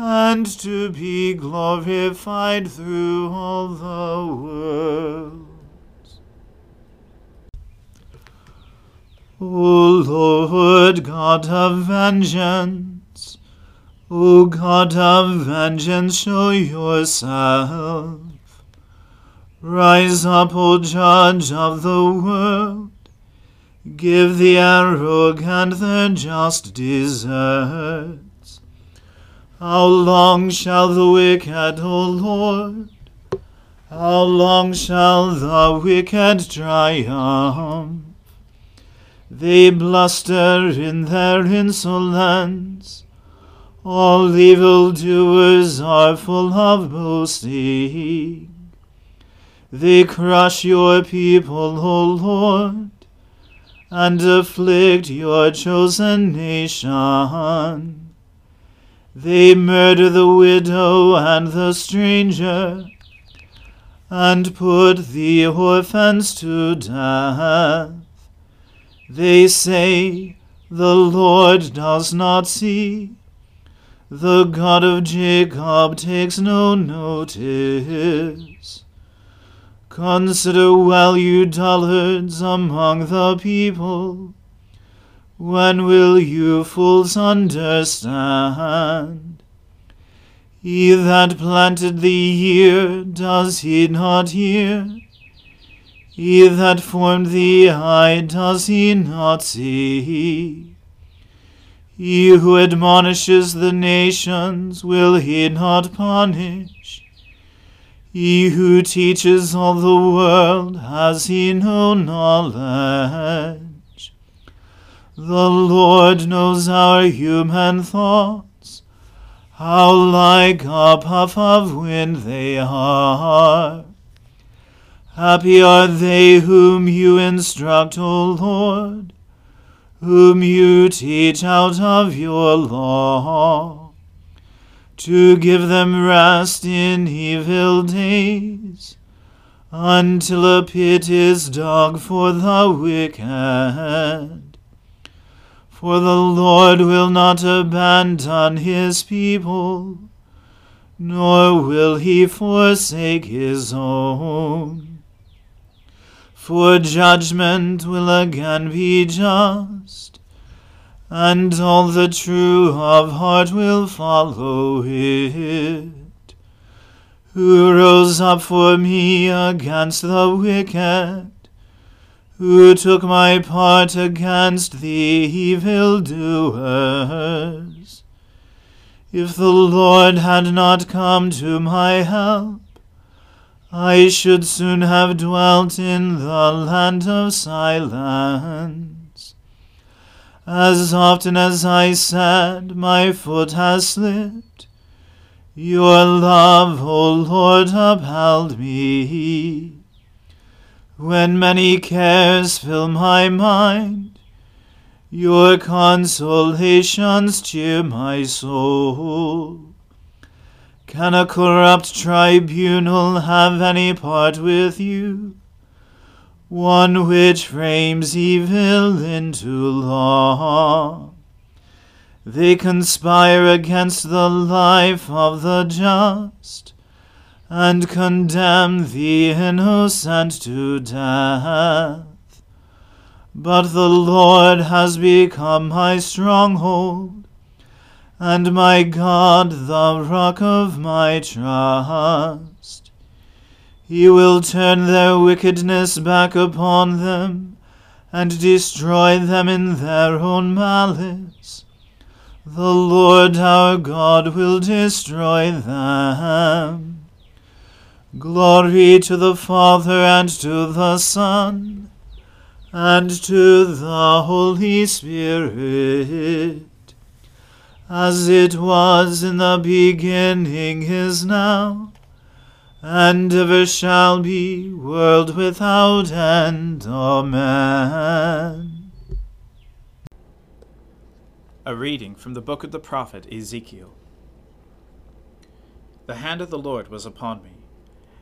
and to be glorified through all the worlds. O Lord God of vengeance, O God of vengeance, show yourself. Rise up, O Judge of the world. Give the arrogant their just deserts. How long shall the wicked, O Lord? How long shall the wicked triumph? They bluster in their insolence. All evildoers are full of boasting. They crush your people, O Lord, and afflict your chosen nation. They murder the widow and the stranger, and put the orphans to death. They say, The Lord does not see. The God of Jacob takes no notice. Consider well, you dullards among the people. When will you fools understand? He that planted the ear, does he not hear? He that formed the eye, does he not see? He who admonishes the nations, will he not punish? He who teaches all the world, has he no knowledge? The Lord knows our human thoughts, how like a puff of wind they are. Happy are they whom you instruct, O Lord whom you teach out of your law, to give them rest in evil days, until a pit is dug for the wicked. For the Lord will not abandon his people, nor will he forsake his own for judgment will again be just, and all the true of heart will follow it. Who rose up for me against the wicked? Who took my part against the evildoers? If the Lord had not come to my help, I should soon have dwelt in the land of silence. As often as I said, my foot has slipped, your love, O Lord, upheld me. When many cares fill my mind, your consolations cheer my soul. Can a corrupt tribunal have any part with you? One which frames evil into law. They conspire against the life of the just, and condemn the innocent to death. But the Lord has become my stronghold and my God, the rock of my trust. He will turn their wickedness back upon them, and destroy them in their own malice. The Lord our God will destroy them. Glory to the Father and to the Son and to the Holy Spirit as it was in the beginning is now, and ever shall be, world without end. Amen. A reading from the book of the prophet Ezekiel. The hand of the Lord was upon me,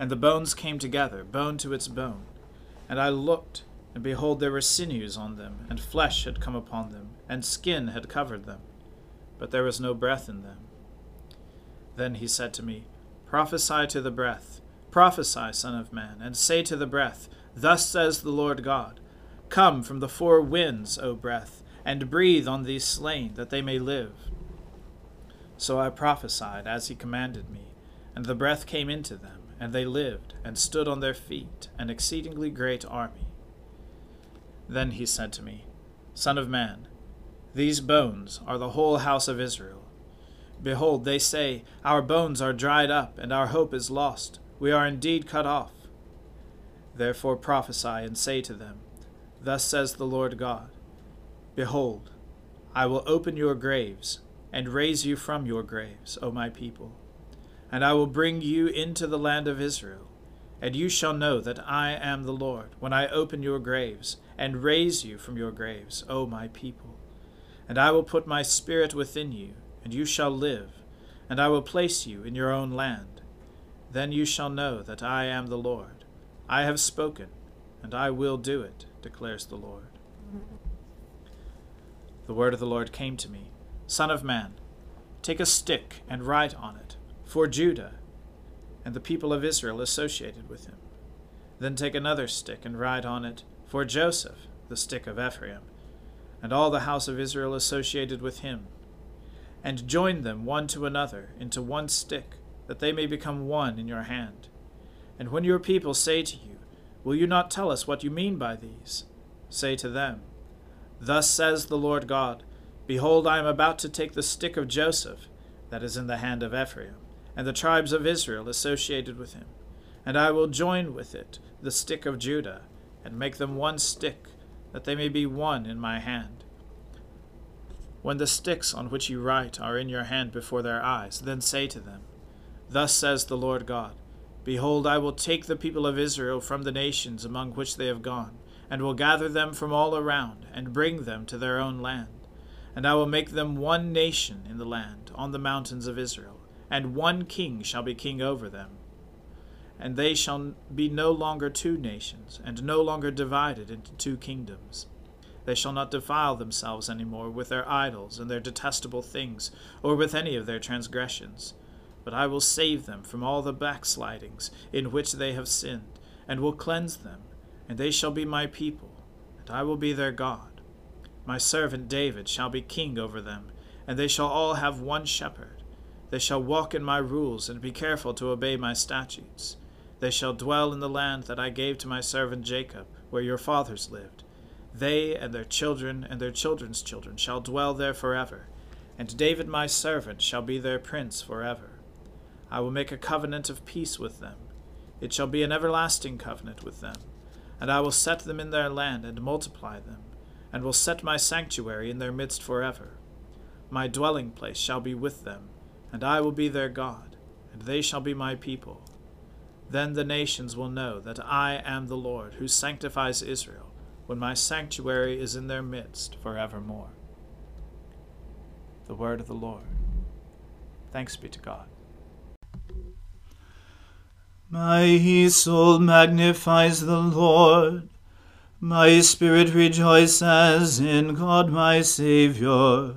and the bones came together, bone to its bone. And I looked, and behold, there were sinews on them, and flesh had come upon them, and skin had covered them, but there was no breath in them. Then he said to me, Prophesy to the breath, prophesy, Son of Man, and say to the breath, Thus says the Lord God Come from the four winds, O breath, and breathe on these slain, that they may live. So I prophesied as he commanded me, and the breath came into them, and they lived, and stood on their feet, an exceedingly great army. Then he said to me, Son of man, these bones are the whole house of Israel. Behold, they say, Our bones are dried up, and our hope is lost. We are indeed cut off. Therefore prophesy, and say to them, Thus says the Lord God Behold, I will open your graves, and raise you from your graves, O my people. And I will bring you into the land of Israel, and you shall know that I am the Lord, when I open your graves, and raise you from your graves, O my people. And I will put my spirit within you, and you shall live, and I will place you in your own land. Then you shall know that I am the Lord. I have spoken, and I will do it, declares the Lord. The word of the Lord came to me Son of man, take a stick and write on it, for Judah and the people of Israel associated with him. Then take another stick and write on it, for Joseph, the stick of Ephraim, and all the house of Israel associated with him. And join them one to another into one stick, that they may become one in your hand. And when your people say to you, Will you not tell us what you mean by these? Say to them, Thus says the Lord God Behold, I am about to take the stick of Joseph, that is in the hand of Ephraim, and the tribes of Israel associated with him, and I will join with it the stick of Judah, and make them one stick, that they may be one in my hand. When the sticks on which you write are in your hand before their eyes, then say to them, Thus says the Lord God Behold, I will take the people of Israel from the nations among which they have gone, and will gather them from all around, and bring them to their own land. And I will make them one nation in the land, on the mountains of Israel, and one king shall be king over them. And they shall be no longer two nations, and no longer divided into two kingdoms. They shall not defile themselves any more with their idols and their detestable things, or with any of their transgressions. But I will save them from all the backslidings in which they have sinned, and will cleanse them, and they shall be my people, and I will be their God. My servant David shall be king over them, and they shall all have one shepherd. They shall walk in my rules, and be careful to obey my statutes. They shall dwell in the land that I gave to my servant Jacob, where your fathers lived. They and their children and their children's children shall dwell there forever, and David my servant shall be their prince forever. I will make a covenant of peace with them. It shall be an everlasting covenant with them, and I will set them in their land and multiply them and will set my sanctuary in their midst forever. My dwelling place shall be with them, and I will be their God, and they shall be my people. Then the nations will know that I am the Lord, who sanctifies Israel, when my sanctuary is in their midst forevermore. The word of the Lord. Thanks be to God. My soul magnifies the Lord. My spirit rejoices in God my Saviour,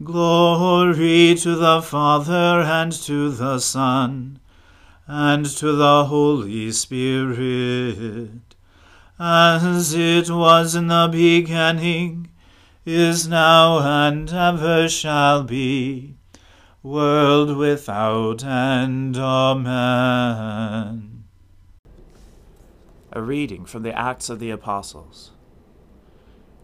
Glory to the Father and to the Son and to the Holy Spirit, as it was in the beginning, is now, and ever shall be, world without end. Amen. A reading from the Acts of the Apostles.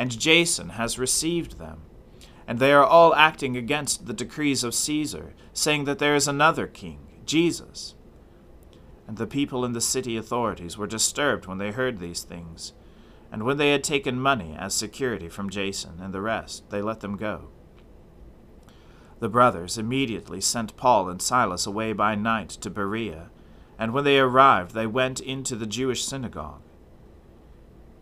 and Jason has received them. And they are all acting against the decrees of Caesar, saying that there is another king, Jesus. And the people in the city authorities were disturbed when they heard these things and when they had taken money as security from Jason and the rest, they let them go. The brothers immediately sent Paul and Silas away by night to Berea, and when they arrived, they went into the Jewish synagogue.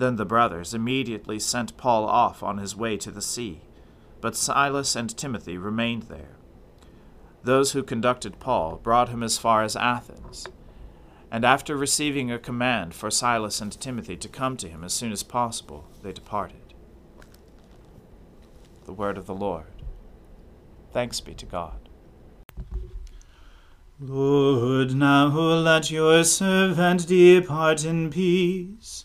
Then the brothers immediately sent Paul off on his way to the sea, but Silas and Timothy remained there. Those who conducted Paul brought him as far as Athens and after receiving a command for Silas and Timothy to come to him as soon as possible, they departed. The word of the Lord. Thanks be to God. Lord, now let your servant depart in peace,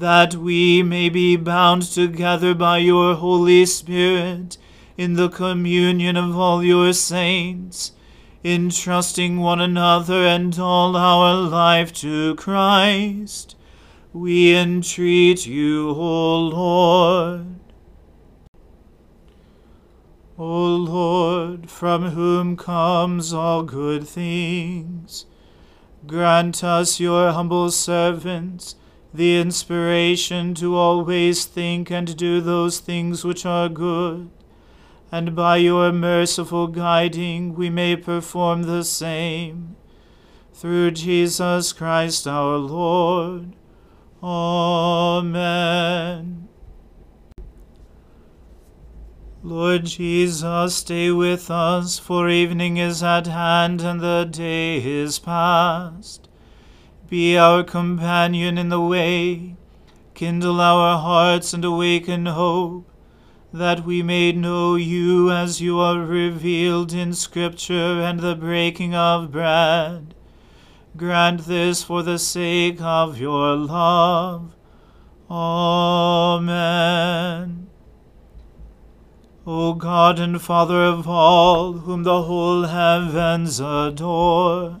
that we may be bound together by your Holy Spirit in the communion of all your saints, entrusting one another and all our life to Christ. We entreat you, O Lord. O Lord, from whom comes all good things, grant us, your humble servants, the inspiration to always think and do those things which are good, and by your merciful guiding we may perform the same. Through Jesus Christ our Lord. Amen. Lord Jesus, stay with us, for evening is at hand and the day is past. Be our companion in the way, kindle our hearts and awaken hope, that we may know you as you are revealed in Scripture and the breaking of bread. Grant this for the sake of your love. Amen. O God and Father of all, whom the whole heavens adore,